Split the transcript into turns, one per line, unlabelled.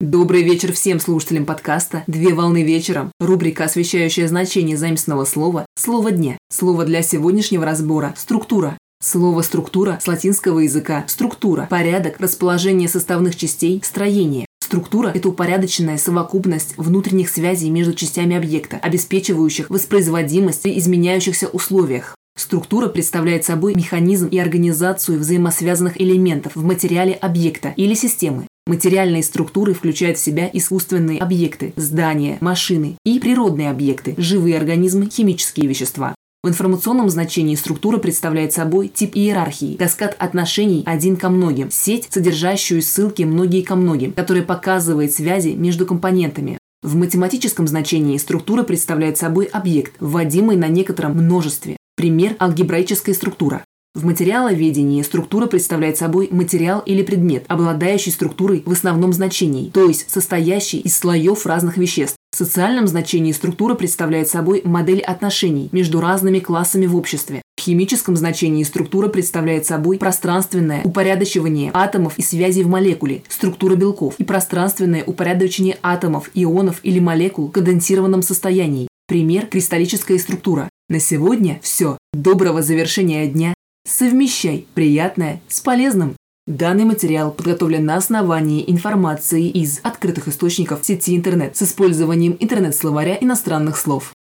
Добрый вечер всем слушателям подкаста «Две волны вечером». Рубрика, освещающая значение заместного слова «Слово дня». Слово для сегодняшнего разбора – «структура». Слово «структура» с латинского языка «структура» – порядок, расположение составных частей, строение. Структура – это упорядоченная совокупность внутренних связей между частями объекта, обеспечивающих воспроизводимость в изменяющихся условиях. Структура представляет собой механизм и организацию взаимосвязанных элементов в материале объекта или системы. Материальные структуры включают в себя искусственные объекты, здания, машины и природные объекты, живые организмы, химические вещества. В информационном значении структура представляет собой тип иерархии, каскад отношений один ко многим, сеть, содержащую ссылки многие ко многим, которая показывает связи между компонентами. В математическом значении структура представляет собой объект, вводимый на некотором множестве. Пример – алгебраическая структура. В материаловедении структура представляет собой материал или предмет, обладающий структурой в основном значении, то есть состоящий из слоев разных веществ. В социальном значении структура представляет собой модель отношений между разными классами в обществе. В химическом значении структура представляет собой пространственное упорядочивание атомов и связей в молекуле, структура белков, и пространственное упорядочение атомов, ионов или молекул в конденсированном состоянии. Пример – кристаллическая структура. На сегодня все. Доброго завершения дня Совмещай приятное с полезным. Данный материал подготовлен на основании информации из открытых источников сети интернет с использованием интернет-словаря иностранных слов.